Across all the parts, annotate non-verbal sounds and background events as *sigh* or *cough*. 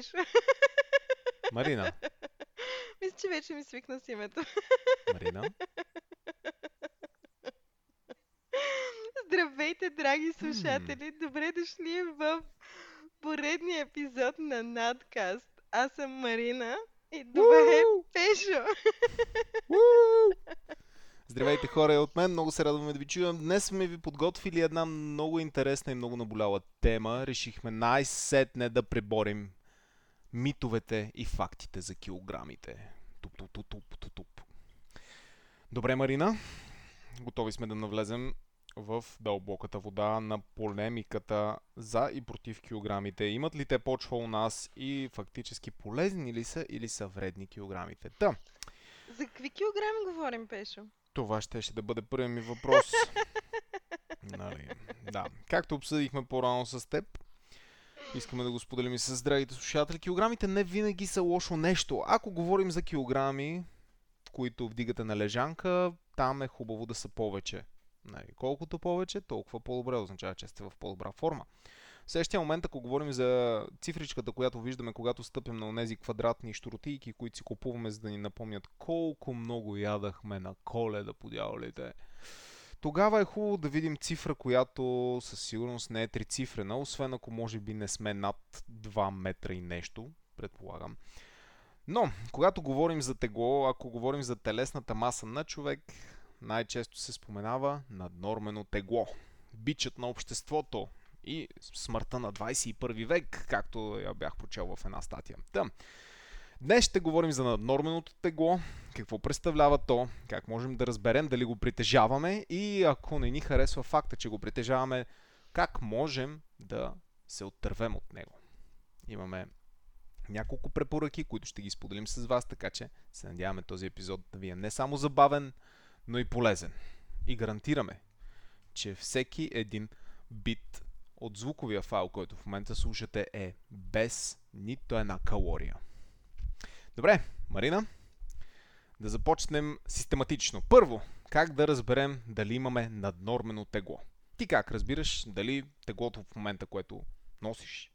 Пешо. Марина. *laughs* Мисля, че вече ми свикна с името. Марина. Здравейте, драги слушатели! Добре дошли в поредния епизод на Надкаст. Аз съм Марина и добре Пешо. Здравейте хора, от мен много се радваме да ви чуем. Днес сме ви подготвили една много интересна и много наболяла тема. Решихме най-сетне да преборим митовете и фактите за килограмите. Туп, туп, туп, туп, туп, туп. Добре, Марина. Готови сме да навлезем в дълбоката вода на полемиката за и против килограмите. Имат ли те почва у нас и фактически полезни ли са или са вредни килограмите? Та, За какви килограми говорим, Пешо? това ще, ще да бъде първият ми въпрос. *laughs* нали, да. Както обсъдихме по-рано с теб, искаме да го споделим и с здравите слушатели. Килограмите не винаги са лошо нещо. Ако говорим за килограми, които вдигате на лежанка, там е хубаво да са повече. Нали, колкото повече, толкова по-добре означава, че сте в по-добра форма. В следващия момент, ако говорим за цифричката, която виждаме, когато стъпим на тези квадратни щуротийки, които си купуваме, за да ни напомнят колко много ядахме на коледа по дяволите, тогава е хубаво да видим цифра, която със сигурност не е трицифрена, освен ако може би не сме над 2 метра и нещо, предполагам. Но, когато говорим за тегло, ако говорим за телесната маса на човек, най-често се споменава наднормено тегло. Бичът на обществото и смъртта на 21 век, както я бях прочел в една статия. Та, днес ще говорим за наднорменото тегло, какво представлява то, как можем да разберем дали го притежаваме и ако не ни харесва факта, че го притежаваме, как можем да се оттървем от него. Имаме няколко препоръки, които ще ги споделим с вас, така че се надяваме този епизод да ви е не само забавен, но и полезен. И гарантираме, че всеки един бит от звуковия файл, който в момента слушате, е без нито една калория. Добре, Марина, да започнем систематично. Първо, как да разберем дали имаме наднормено тегло? Ти как разбираш дали теглото в момента, което носиш,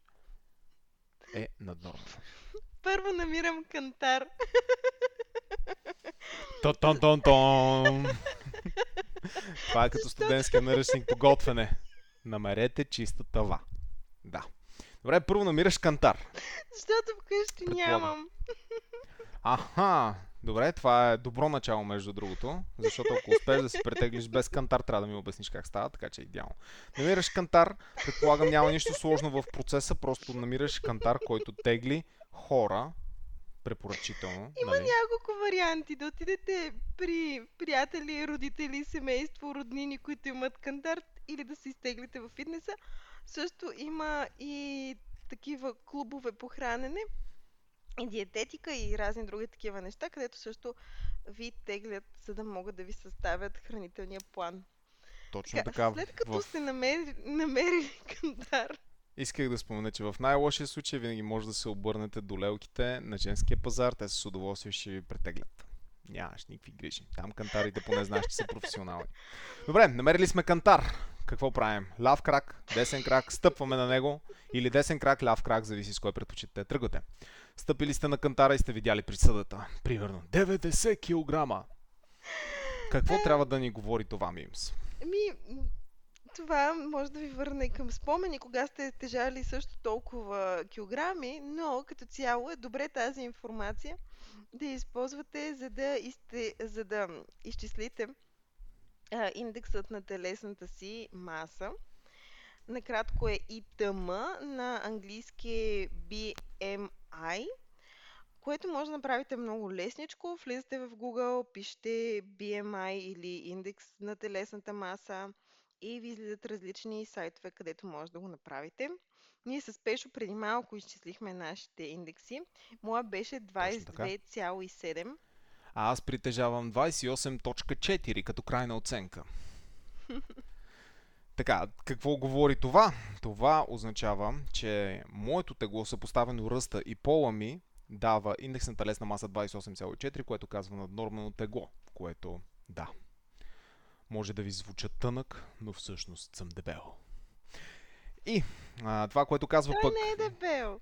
е наднормено? Първо намирам кантар. Тон-тон-тон-тон! Това е като студентския наръчник по готвене. Намерете чиста тава. Да. Добре, първо намираш кантар. Защото вкъщи нямам. Аха, добре, това е добро начало между другото, защото ако успееш да си претеглиш без кантар, трябва да ми обясниш как става, така че е идеално. Намираш кантар, предполагам няма нищо сложно в процеса, просто намираш кантар, който тегли хора, препоръчително. Има нали? няколко варианти. Да отидете при приятели, родители, семейство, роднини, които имат кантар или да се изтеглите в фитнеса. Също има и такива клубове по хранене и диететика и разни други такива неща, където също ви теглят, за да могат да ви съставят хранителния план. Точно така. след като в... сте намери, намерили кантар, Исках да спомена, че в най-лошия случай винаги може да се обърнете до лелките на женския пазар, те с удоволствие ще ви претеглят. Нямаш никакви грижи. Там кантарите поне знаеш, че са професионални. Добре, намерили сме кантар. Какво правим? Ляв крак, десен крак, стъпваме на него или десен крак, ляв крак, зависи с кой предпочитате тръгвате. Стъпили сте на кантара и сте видяли присъдата. Примерно 90 кг. Какво трябва да ни говори това, Мимс? Ми, това може да ви върне към спомени, кога сте тежали също толкова килограми, но като цяло е добре тази информация да я използвате, за да, изте, за да изчислите а, индексът на телесната си маса. Накратко е ИТМ, на английски е BMI, което може да направите много лесничко. Влизате в Google, пишете BMI или индекс на телесната маса и ви излизат различни сайтове, където може да го направите. Ние с Пешо преди малко изчислихме нашите индекси. Моя беше така. 22,7. А аз притежавам 28.4 като крайна оценка. *laughs* Така, какво говори това? Това означава, че моето тегло съпоставено ръста и пола ми дава индекс на телесна маса 28,4, което казва наднормено тегло, което да. Може да ви звуча тънък, но всъщност съм дебел. И а, това, което казва Той пък... не е дебел.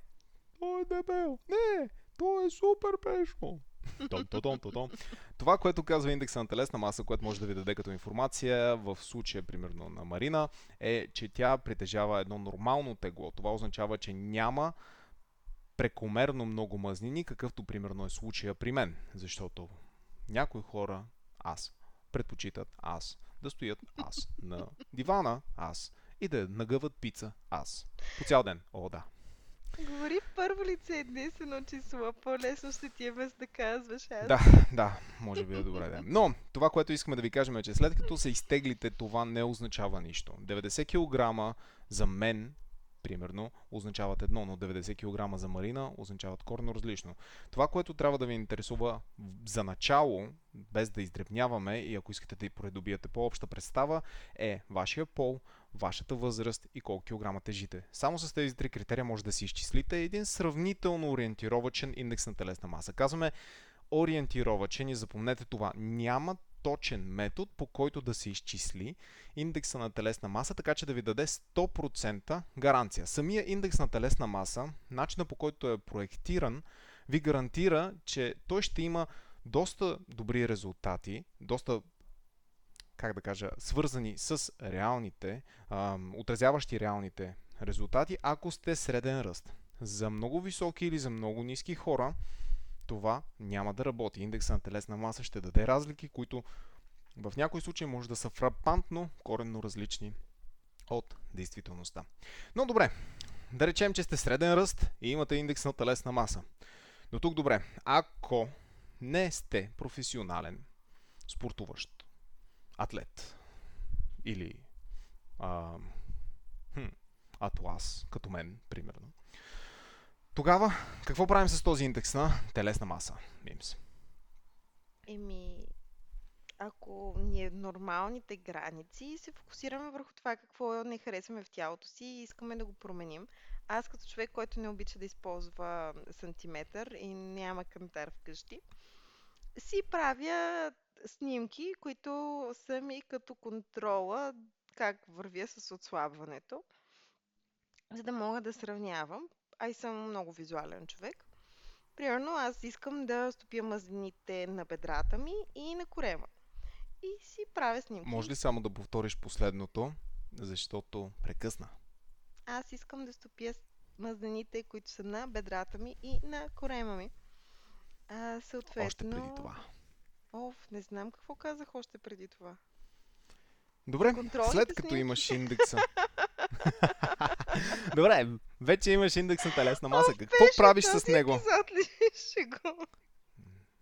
той е дебел. Не, той е супер пешко. Том, том, том. Това, което казва индекса на телесна маса, което може да ви даде като информация в случая, примерно на Марина, е, че тя притежава едно нормално тегло. Това означава, че няма прекомерно много мъзнини, какъвто примерно е случая при мен. Защото някои хора, аз, предпочитат аз да стоят аз на дивана, аз и да нагъват пица, аз. По цял ден. О, да. Говори първо лице единствено число. По-лесно ще ти е без да казваш аз. Да, да, може би е добре да. Но, това, което искаме да ви кажем е, че след като се изтеглите, това не означава нищо. 90 кг за мен примерно, означават едно, но 90 кг за Марина означават корно различно. Това, което трябва да ви интересува за начало, без да издребняваме и ако искате да и придобиете по-обща представа, е вашия пол, вашата възраст и колко килограма тежите. Само с тези три критерия може да си изчислите един сравнително ориентировачен индекс на телесна маса. Казваме ориентировачен и запомнете това. Няма точен метод, по който да се изчисли индекса на телесна маса, така че да ви даде 100% гаранция. Самия индекс на телесна маса, начина по който е проектиран, ви гарантира, че той ще има доста добри резултати, доста как да кажа, свързани с реалните, отразяващи реалните резултати, ако сте среден ръст. За много високи или за много ниски хора, това няма да работи. Индекса на телесна маса ще даде разлики, които в някои случаи може да са фрапантно коренно различни от действителността. Но добре, да речем, че сте среден ръст и имате индекс на телесна маса. Но тук добре, ако не сте професионален спортуващ атлет или а, хм, атлас, като мен, примерно, тогава, какво правим с този индекс на телесна маса, Мимс? Еми, ако ни е нормалните граници, се фокусираме върху това какво не харесваме в тялото си и искаме да го променим. Аз като човек, който не обича да използва сантиметър и няма кантар вкъщи, си правя снимки, които са ми като контрола как вървя с отслабването, за да мога да сравнявам а и съм много визуален човек. Примерно аз искам да стопя мазнините на бедрата ми и на корема. И си правя снимки. Може ли само да повториш последното, защото прекъсна? Аз искам да стопя мазнините, които са на бедрата ми и на корема ми. А, съответно... Още преди това. Оф, не знам какво казах още преди това. Добре, след като снимки. имаш *laughs* индекса. Добре, вече имаш индекс на телесна маса. О, Какво беше, правиш с него? *laughs* го.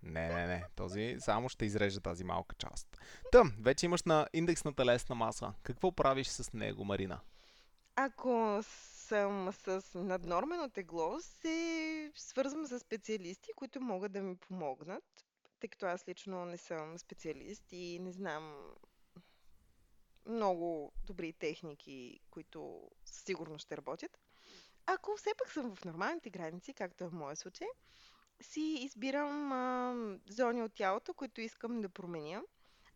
Не, не, не. Този само ще изрежа тази малка част. Тъм, вече имаш на индекс на телесна маса. Какво правиш с него, Марина? Ако съм с наднормено тегло, се свързвам с специалисти, които могат да ми помогнат, тъй като аз лично не съм специалист и не знам много добри техники, които сигурно ще работят. Ако все пак съм в нормалните граници, както е в моя случай, си избирам а, зони от тялото, които искам да променя.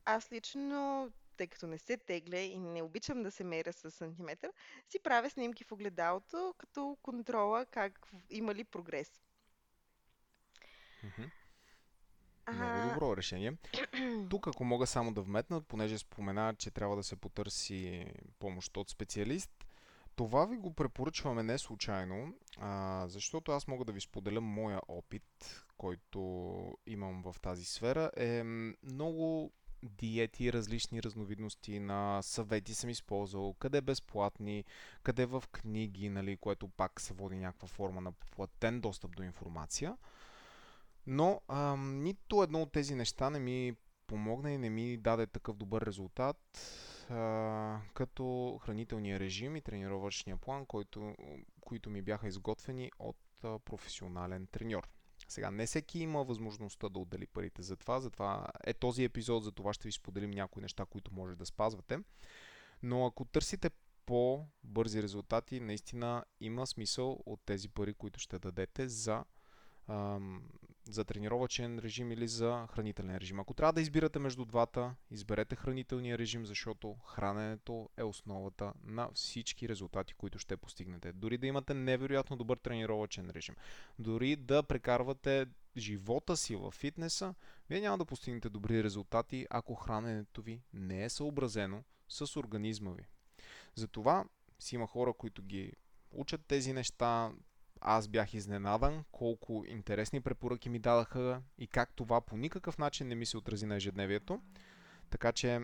Аз лично, тъй като не се тегля и не обичам да се меря с сантиметър, си правя снимки в огледалото, като контрола как има ли прогрес. Mm-hmm. Много добро решение. *clears throat* Тук, ако мога само да вметна, понеже спомена, че трябва да се потърси помощ от специалист, това ви го препоръчваме не случайно, а, защото аз мога да ви споделя моя опит, който имам в тази сфера. Е много диети, различни разновидности на съвети съм използвал, къде безплатни, къде в книги, нали, което пак се води някаква форма на платен достъп до информация. Но а, нито едно от тези неща не ми помогна и не ми даде такъв добър резултат, а, като хранителния режим и тренировъчния план, който, които ми бяха изготвени от а, професионален треньор. Сега, не всеки има възможността да отдели парите за това, затова е този епизод, за това ще ви споделим някои неща, които може да спазвате. Но ако търсите по-бързи резултати, наистина има смисъл от тези пари, които ще дадете за за тренировачен режим или за хранителен режим. Ако трябва да избирате между двата, изберете хранителния режим, защото храненето е основата на всички резултати, които ще постигнете. Дори да имате невероятно добър тренировачен режим, дори да прекарвате живота си в фитнеса, вие няма да постигнете добри резултати, ако храненето ви не е съобразено с организма ви. Затова си има хора, които ги учат тези неща, аз бях изненадан колко интересни препоръки ми дадаха и как това по никакъв начин не ми се отрази на ежедневието. Така че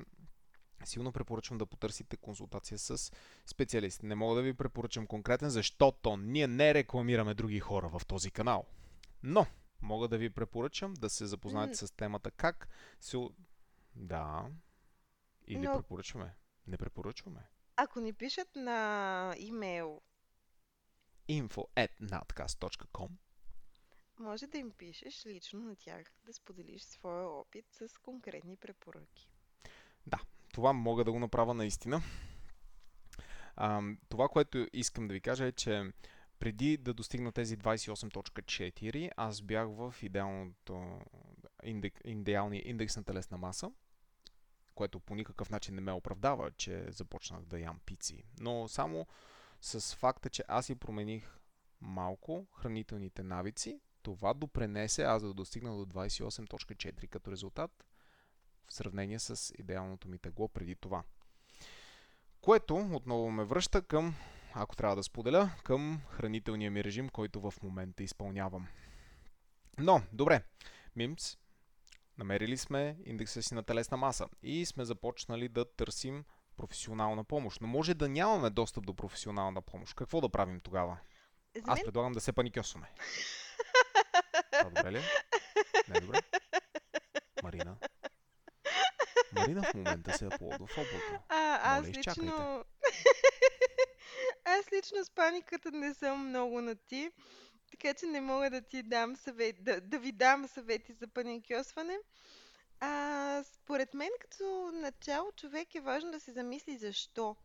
силно препоръчвам да потърсите консултация с специалист. Не мога да ви препоръчам конкретен, защото ние не рекламираме други хора в този канал. Но мога да ви препоръчам да се запознаете mm. с темата как се... Да. Или Но... препоръчваме. Не препоръчваме. Ако ни пишат на имейл info at nadcast.com може да им пишеш лично на тях, да споделиш своя опит с конкретни препоръки. Да, това мога да го направя наистина. А, това, което искам да ви кажа е, че преди да достигна тези 28.4, аз бях в идеалното индек, идеалния индекс на телесна маса, което по никакъв начин не ме оправдава, че започнах да ям пици. Но само с факта, че аз си промених малко хранителните навици, това допренесе аз да достигна до 28.4 като резултат в сравнение с идеалното ми тегло преди това. Което отново ме връща към, ако трябва да споделя, към хранителния ми режим, който в момента изпълнявам. Но, добре, Мимц, намерили сме индекса си на телесна маса и сме започнали да търсим професионална помощ. Но може да нямаме достъп до професионална помощ. Какво да правим тогава? За Аз предлагам да се паникьосваме. Това добре ли? Е? Не е добре? Марина? Марина в момента се е плодо в облако. А, аз Моля, лично... *laughs* аз лично с паниката не съм много на ти, така че не мога да ти дам съвет, да, да ви дам съвети за паникьосване. А, според мен като начало човек е важно да се замисли защо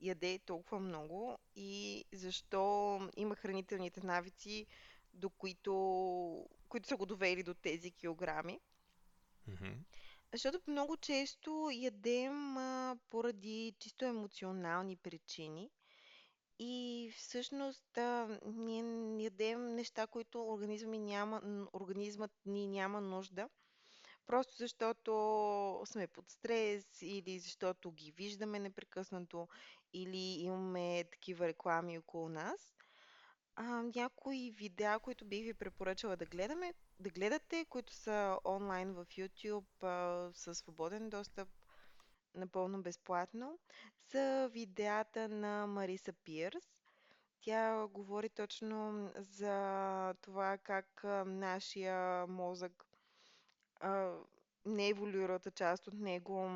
яде толкова много и защо има хранителните навици, до които, които са го довели до тези килограми. Mm-hmm. Защото много често ядем а, поради чисто емоционални причини и всъщност а, ние ядем неща, които организъм няма, организмът ни няма нужда Просто защото сме под стрес или защото ги виждаме непрекъснато или имаме такива реклами около нас. А, някои видеа, които бих ви препоръчала да гледаме, да гледате, които са онлайн в YouTube а, със свободен достъп, напълно безплатно, са видеята на Мариса Пирс. Тя говори точно за това как нашия мозък а, нееволюиралата част от него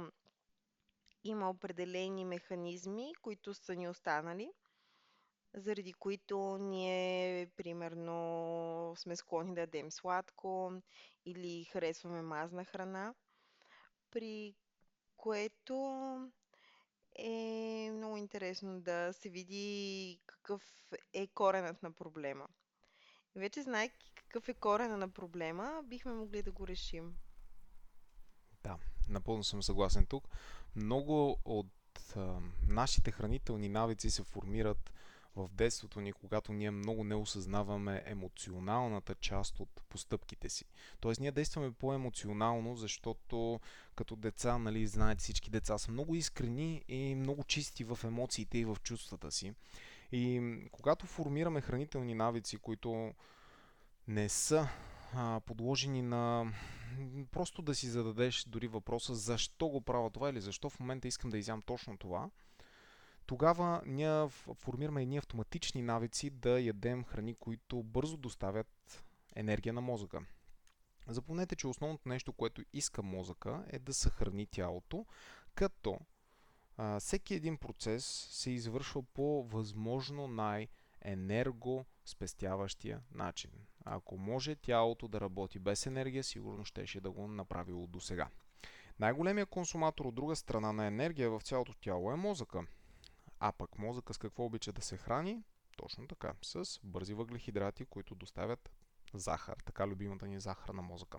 има определени механизми, които са ни останали, заради които ние, примерно, сме склонни да ядем сладко или харесваме мазна храна, при което е много интересно да се види какъв е коренът на проблема. Вече знаеки какъв е корена на проблема, бихме могли да го решим. Да, напълно съм съгласен тук. Много от а, нашите хранителни навици се формират в детството ни, когато ние много не осъзнаваме емоционалната част от постъпките си. Тоест ние действаме по-емоционално, защото като деца, нали, знаете, всички деца са много искрени и много чисти в емоциите и в чувствата си. И когато формираме хранителни навици, които не са а, подложени на просто да си зададеш дори въпроса защо го правя това или защо в момента искам да изям точно това, тогава ние формираме едни автоматични навици да ядем храни, които бързо доставят енергия на мозъка. Запомнете, че основното нещо, което иска мозъка е да съхрани тялото, като а, всеки един процес се извършва по възможно най-енергоспестяващия начин. Ако може тялото да работи без енергия, сигурно щеше да го направило до сега. Най-големият консуматор от друга страна на енергия в цялото тяло е мозъка. А пък мозъка с какво обича да се храни? Точно така, с бързи въглехидрати, които доставят захар, така любимата ни захар на мозъка.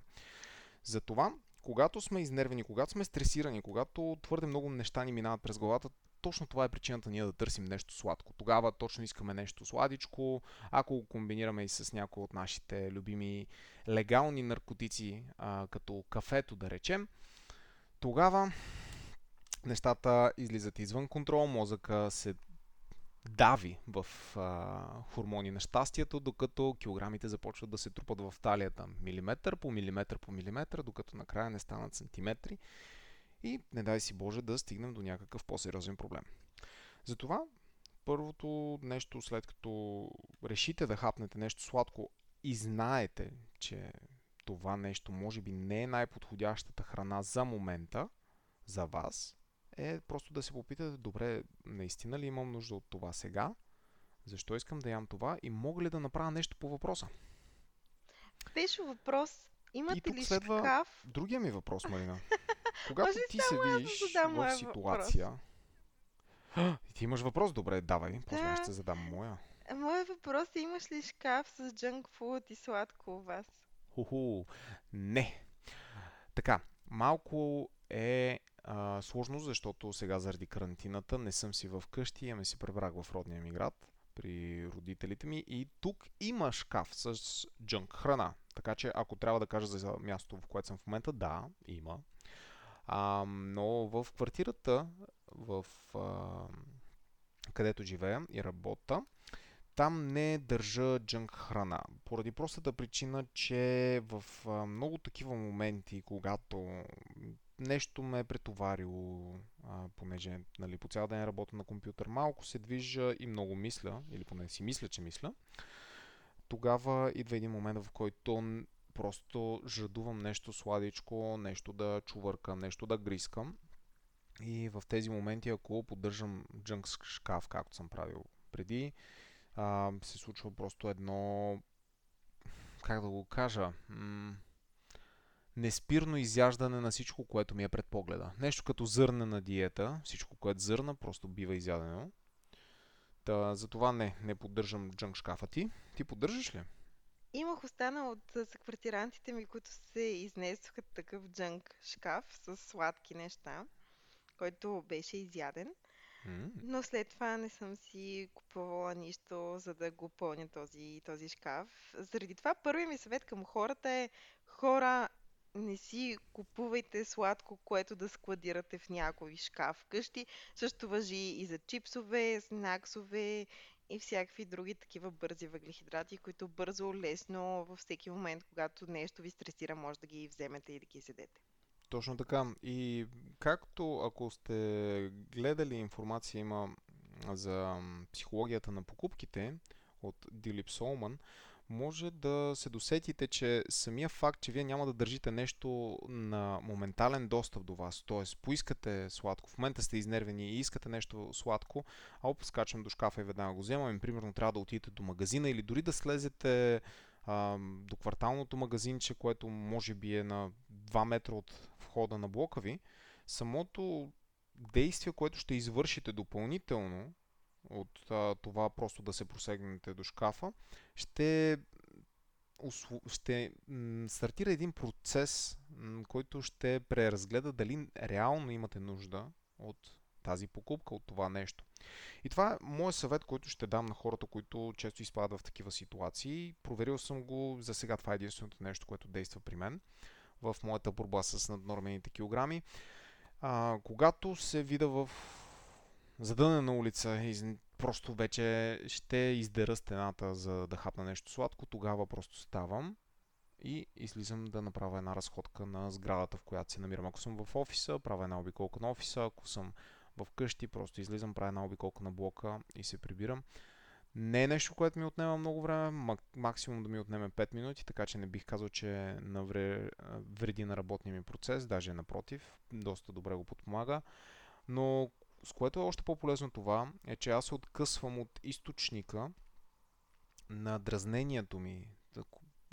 Затова, когато сме изнервени, когато сме стресирани, когато твърде много неща ни минават през главата, точно това е причината ние да търсим нещо сладко. Тогава точно искаме нещо сладичко. Ако го комбинираме и с някои от нашите любими легални наркотици, а, като кафето да речем, тогава нещата излизат извън контрол, мозъка се дави в а, хормони на щастието, докато килограмите започват да се трупат в талията милиметър по милиметър по милиметър, докато накрая не станат сантиметри и не дай си Боже да стигнем до някакъв по-сериозен проблем. Затова първото нещо, след като решите да хапнете нещо сладко и знаете, че това нещо може би не е най-подходящата храна за момента, за вас, е просто да се попитате, добре, наистина ли имам нужда от това сега? Защо искам да ям това? И мога ли да направя нещо по въпроса? Беше въпрос. Имате и тук ли следва шкаф? другия ми въпрос, Марина. *laughs* Когато Може ти се да видиш задам в моя ситуация... *gasps* И ти имаш въпрос? Добре, давай. После Да. ще задам моя. Моят въпрос е, имаш ли шкаф с джанк фуд и сладко у вас? Ху-ху. Не. Така, малко е а, сложно, защото сега заради карантината не съм си в къщи, ами си пребрах в родния ми град при родителите ми и тук има шкаф с джънк храна. Така че ако трябва да кажа за мястото, в което съм в момента, да, има. А, но в квартирата, в а, където живея и работя, там не държа джънк храна. Поради простата причина, че в много такива моменти, когато нещо ме е претоварило, понеже нали, по цял ден работя на компютър, малко се движа и много мисля, или поне си мисля, че мисля, тогава идва един момент, в който просто жадувам нещо сладичко, нещо да чувъркам, нещо да грискам. И в тези моменти, ако поддържам джънк шкаф, както съм правил преди, а, се случва просто едно, как да го кажа, м- неспирно изяждане на всичко, което ми е пред погледа. Нещо като зърнена диета, всичко, което зърна, просто бива изядено. Та, затова не, не поддържам джънк шкафа ти. Ти поддържаш ли? Имах останал от съквартирантите ми, които се изнесоха такъв джанк шкаф с сладки неща, който беше изяден. Но след това не съм си купувала нищо, за да го пълня този, този шкаф. Заради това първият ми съвет към хората е хора, не си купувайте сладко, което да складирате в някой шкаф вкъщи. Също въжи и за чипсове, снаксове и всякакви други такива бързи въглехидрати, които бързо, лесно, във всеки момент, когато нещо ви стресира, може да ги вземете и да ги седете. Точно така. И както ако сте гледали информация има за психологията на покупките от Дилип Солман, може да се досетите, че самия факт, че вие няма да държите нещо на моментален достъп до вас, т.е. поискате сладко, в момента сте изнервени и искате нещо сладко, а скачам до шкафа и веднага го вземам, и примерно трябва да отидете до магазина или дори да слезете до кварталното магазинче, което може би е на 2 метра от входа на блока ви, самото действие, което ще извършите допълнително от а, това просто да се просегнете до шкафа, ще, ще стартира един процес, който ще преразгледа дали реално имате нужда от тази покупка, от това нещо. И това е моят съвет, който ще дам на хората, които често изпадат в такива ситуации. Проверил съм го, за сега това е единственото нещо, което действа при мен в моята борба с наднормените килограми. А, когато се видя в задънена улица и просто вече ще издера стената за да хапна нещо сладко, тогава просто ставам и излизам да направя една разходка на сградата, в която се намирам. Ако съм в офиса, правя една обиколка на офиса, ако съм в къщи, просто излизам, правя една обиколка на блока и се прибирам. Не е нещо, което ми отнема много време, мак- максимум да ми отнеме 5 минути, така че не бих казал, че вреди на работния ми процес, даже напротив, доста добре го подпомага. Но с което е още по-полезно това, е, че аз се откъсвам от източника на дразнението ми.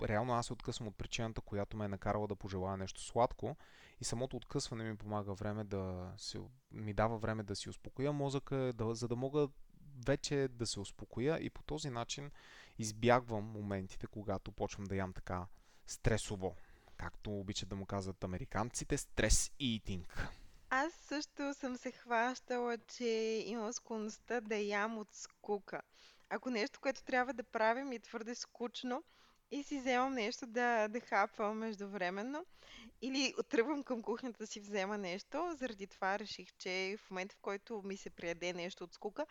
Реално аз се откъсвам от причината, която ме е накарала да пожелая нещо сладко и самото откъсване ми помага време да се, ми дава време да си успокоя мозъка, да, за да мога вече да се успокоя и по този начин избягвам моментите, когато почвам да ям така стресово. Както обичат да му казват американците, стрес eating. Аз също съм се хващала, че имам склонността да ям от скука. Ако нещо, което трябва да правим е твърде скучно и си вземам нещо да, да хапвам междувременно или тръгвам към кухнята да си взема нещо, заради това реших, че в момента в който ми се прияде нещо от скука,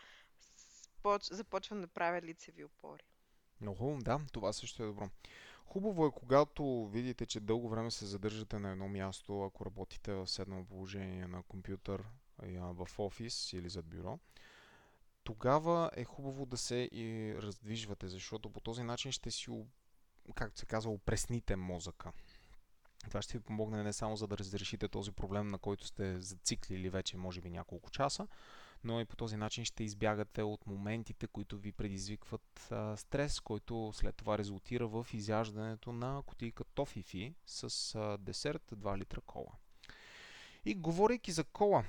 споч... започвам да правя лицеви опори. Много, да, това също е добро. Хубаво е, когато видите, че дълго време се задържате на едно място, ако работите в седно положение на компютър в офис или зад бюро, тогава е хубаво да се и раздвижвате, защото по този начин ще си, както се казва, опресните мозъка. Това ще ви помогне не само за да разрешите този проблем, на който сте зациклили вече може би няколко часа, но и по този начин ще избягате от моментите, които ви предизвикват а, стрес, който след това резултира в изяждането на кутийка тофифи с а, десерт 2 литра кола. И говорейки за кола,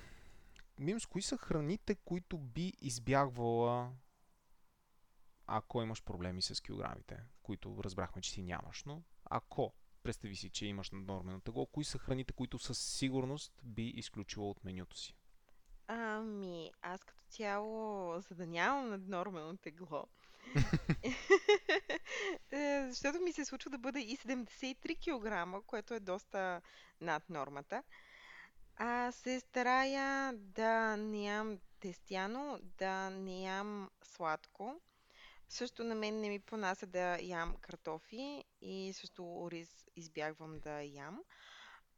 Мимс, кои са храните, които би избягвала ако имаш проблеми с килограмите, които разбрахме, че си нямаш, но ако представи си, че имаш наднормено тегло, кои са храните, които със сигурност би изключила от менюто си? Ами, аз като цяло, за да нямам наднормално тегло, *laughs* е, защото ми се случва да бъда и 73 кг, което е доста над нормата, а се старая да не ям тестяно, да не ям сладко. Също на мен не ми понася да ям картофи и също ориз избягвам да ям.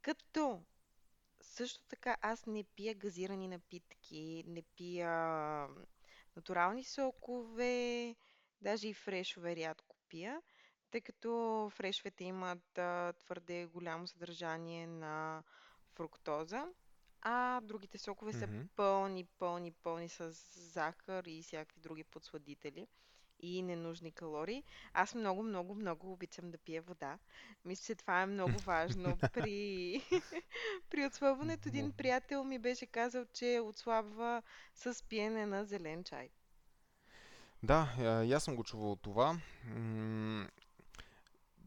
Като също така аз не пия газирани напитки, не пия натурални сокове, даже и фрешове рядко пия, тъй като фрешовете имат а, твърде голямо съдържание на фруктоза, а другите сокове са Мгм. пълни, пълни, пълни с захар и всякакви други подсладители и ненужни калории. Аз много, много, много обичам да пия вода. Мисля, че това е много важно *laughs* при, *laughs* при отслабването. Един приятел ми беше казал, че отслабва с пиене на зелен чай. Да, а, и аз съм го чувал това.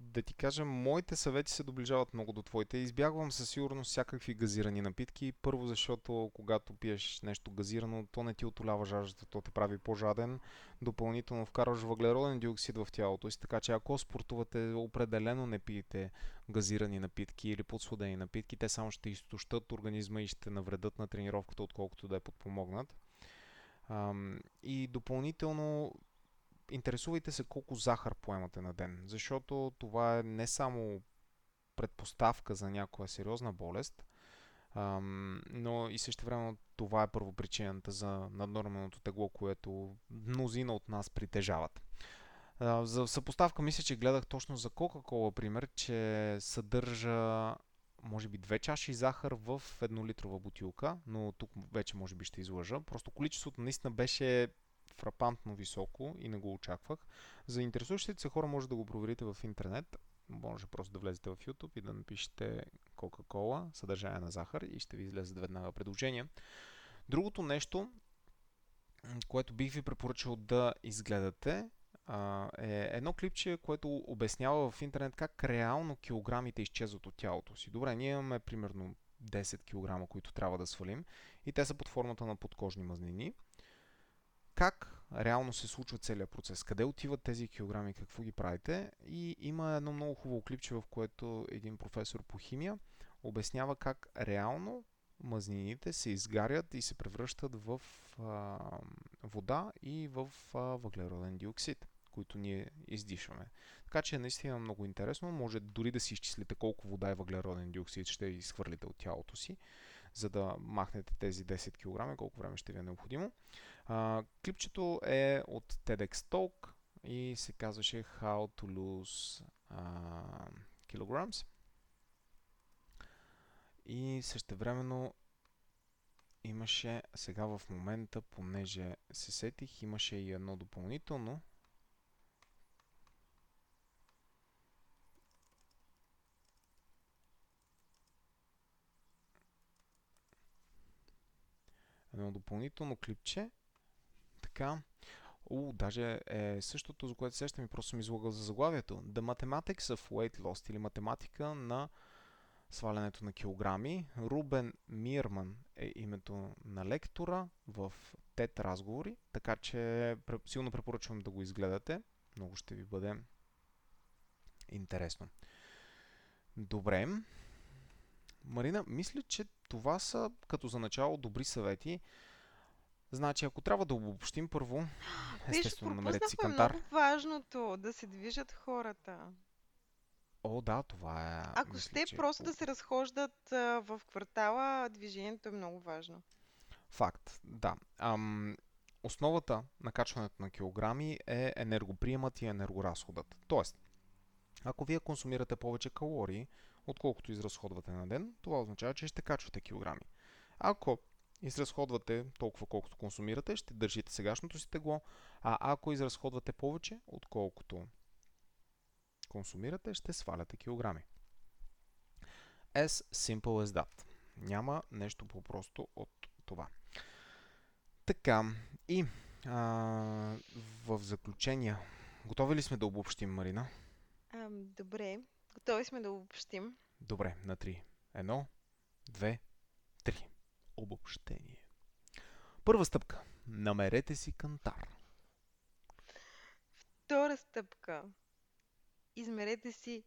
Да ти кажа, моите съвети се доближават много до твоите. Избягвам със сигурност всякакви газирани напитки. Първо, защото когато пиеш нещо газирано, то не ти отолява жаждата, то те прави по-жаден. Допълнително вкарваш въглероден диоксид в тялото си, така че ако спортувате, определено не пиете газирани напитки или подсладени напитки. Те само ще изтощат организма и ще навредят на тренировката, отколкото да я подпомогнат. Ам, и допълнително интересувайте се колко захар поемате на ден, защото това е не само предпоставка за някоя сериозна болест, ам, но и също време това е първопричината за наднорменото тегло, което мнозина от нас притежават. А, за съпоставка мисля, че гледах точно за Кока-Кола, пример, че съдържа може би две чаши захар в еднолитрова бутилка, но тук вече може би ще излъжа. Просто количеството наистина беше фрапантно високо и не го очаквах. За интересуващите се хора може да го проверите в интернет. Може просто да влезете в YouTube и да напишете Coca-Cola, съдържание на захар и ще ви излезе веднага предложение. Другото нещо, което бих ви препоръчал да изгледате, е едно клипче, което обяснява в интернет как реално килограмите изчезват от тялото си. Добре, ние имаме примерно 10 кг, които трябва да свалим и те са под формата на подкожни мазнини как реално се случва целият процес, къде отиват тези килограми, какво ги правите и има едно много хубаво клипче, в което един професор по химия обяснява как реално мазнините се изгарят и се превръщат в а, вода и в а, въглероден диоксид, които ние издишваме. Така че е наистина много интересно. Може дори да си изчислите колко вода и въглероден диоксид ще изхвърлите от тялото си, за да махнете тези 10 кг, колко време ще ви е необходимо. А, клипчето е от TEDx Talk и се казваше How to Lose uh, Kilograms. И същевременно имаше, сега в момента, понеже се сетих, имаше и едно допълнително. Едно допълнително клипче, така. О, даже е същото, за което сещам и просто съм излагал за заглавието. The Mathematics of Weight Loss или математика на свалянето на килограми. Рубен Мирман е името на лектора в TED разговори, така че силно препоръчвам да го изгледате. Много ще ви бъде интересно. Добре. Марина, мисля, че това са като за начало добри съвети. Значи, ако трябва да обобщим първо, *gasps* естествено, намерете си кантар. много важното, да се движат хората. О, да, това е... Ако мисля, ще че... просто да се разхождат а, в квартала, движението е много важно. Факт, да. Ам, основата на качването на килограми е енергоприемът и енергоразходът. Тоест, ако вие консумирате повече калории, отколкото изразходвате на ден, това означава, че ще качвате килограми. Ако изразходвате толкова колкото консумирате, ще държите сегашното си тегло, а ако изразходвате повече, отколкото консумирате, ще сваляте килограми. As simple as that. Няма нещо по-просто от това. Така, и а, в заключение, готови ли сме да обобщим, Марина? А, добре, готови сме да обобщим. Добре, на три. Едно, две, три. Обобщение. Първа стъпка. Намерете си кантар. Втора стъпка. Измерете си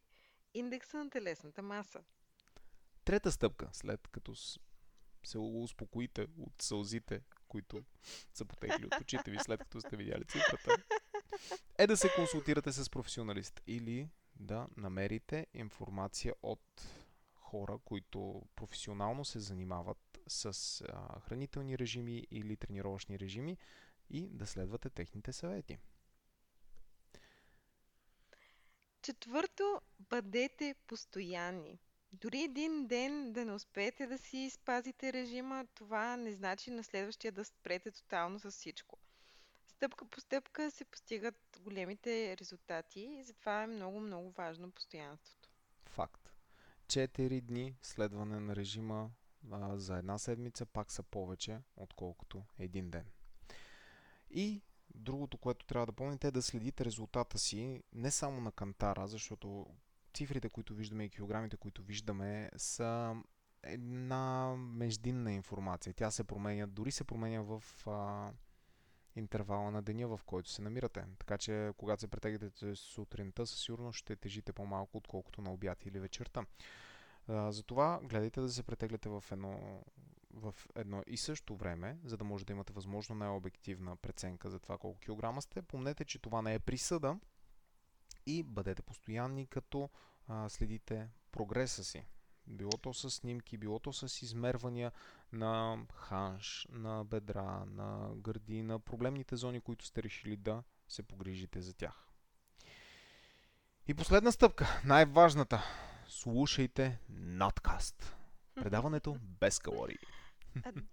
индекса на телесната маса. Трета стъпка, след като се успокоите от сълзите, които са потекли от очите ви, след като сте видяли цифрата, е да се консултирате с професионалист или да намерите информация от хора, които професионално се занимават с а, хранителни режими или тренировъчни режими и да следвате техните съвети. Четвърто, бъдете постоянни. Дори един ден да не успеете да си спазите режима, това не значи на следващия да спрете тотално с всичко. Стъпка по стъпка се постигат големите резултати и затова е много, много важно постоянството. Факт. Четири дни следване на режима за една седмица пак са повече, отколкото един ден. И другото, което трябва да помните е да следите резултата си не само на кантара, защото цифрите, които виждаме и килограмите, които виждаме, са една междинна информация. Тя се променя, дори се променя в а, интервала на деня, в който се намирате. Така че, когато се претегляте сутринта, със сигурност ще тежите по-малко, отколкото на обяд или вечерта. Затова гледайте да се претегляте в едно, в едно и също време, за да може да имате възможно най-обективна преценка за това колко килограма сте. Помнете, че това не е присъда и бъдете постоянни, като а, следите прогреса си. Било то с снимки, било то с измервания на ханш, на бедра, на гърди, на проблемните зони, които сте решили да се погрижите за тях. И последна стъпка, най-важната. Слушайте надкаст. Предаването без калории.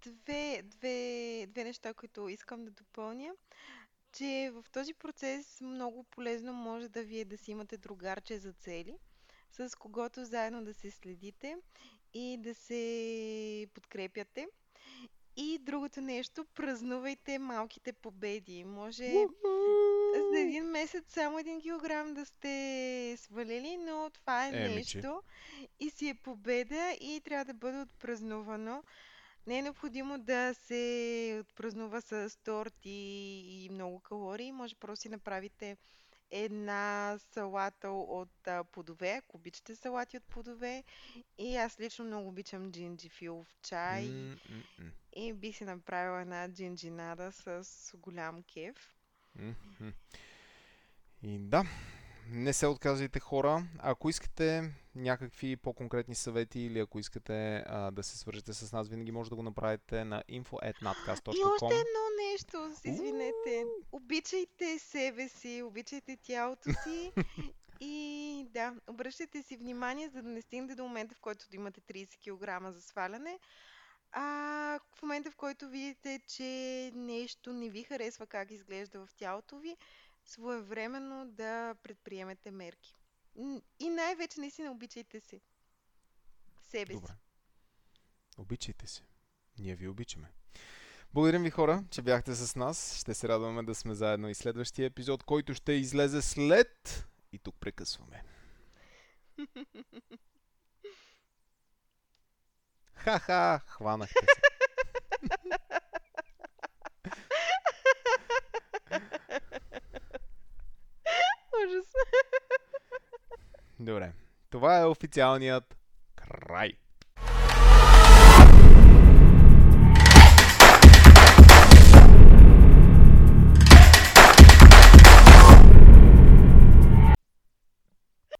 Две, две, две неща, които искам да допълня. Че в този процес много полезно може да ви е да си имате другарче за цели, с когото заедно да се следите и да се подкрепяте. И другото нещо, празнувайте малките победи. Може за един месец само един килограм да сте свалили, но това е, е нещо и си е победа и трябва да бъде отпразнувано. Не е необходимо да се отпразнува с торт и, много калории. Може просто си направите една салата от а, плодове, ако обичате салати от плодове. И аз лично много обичам джинджифил в чай. Mm-mm. И бих си направила една джинджинада с голям кеф. И да, не се отказвайте хора. Ако искате някакви по-конкретни съвети или ако искате а, да се свържете с нас, винаги може да го направите на info.nadcast.com И още едно нещо, извинете. Обичайте себе си, обичайте тялото си *laughs* и да, обръщайте си внимание, за да не стигнете до момента, в който да имате 30 кг за сваляне. А в момента, в който видите, че нещо не ви харесва как изглежда в тялото ви, своевременно да предприемете мерки. И най-вече наистина обичайте се. Себе Добре. Обичайте се. Ние ви обичаме. Благодарим ви хора, че бяхте с нас. Ще се радваме да сме заедно и следващия епизод, който ще излезе след... И тук прекъсваме. *laughs* Ха-ха, хванахте се. Ужас. Добре. Това е официалният край.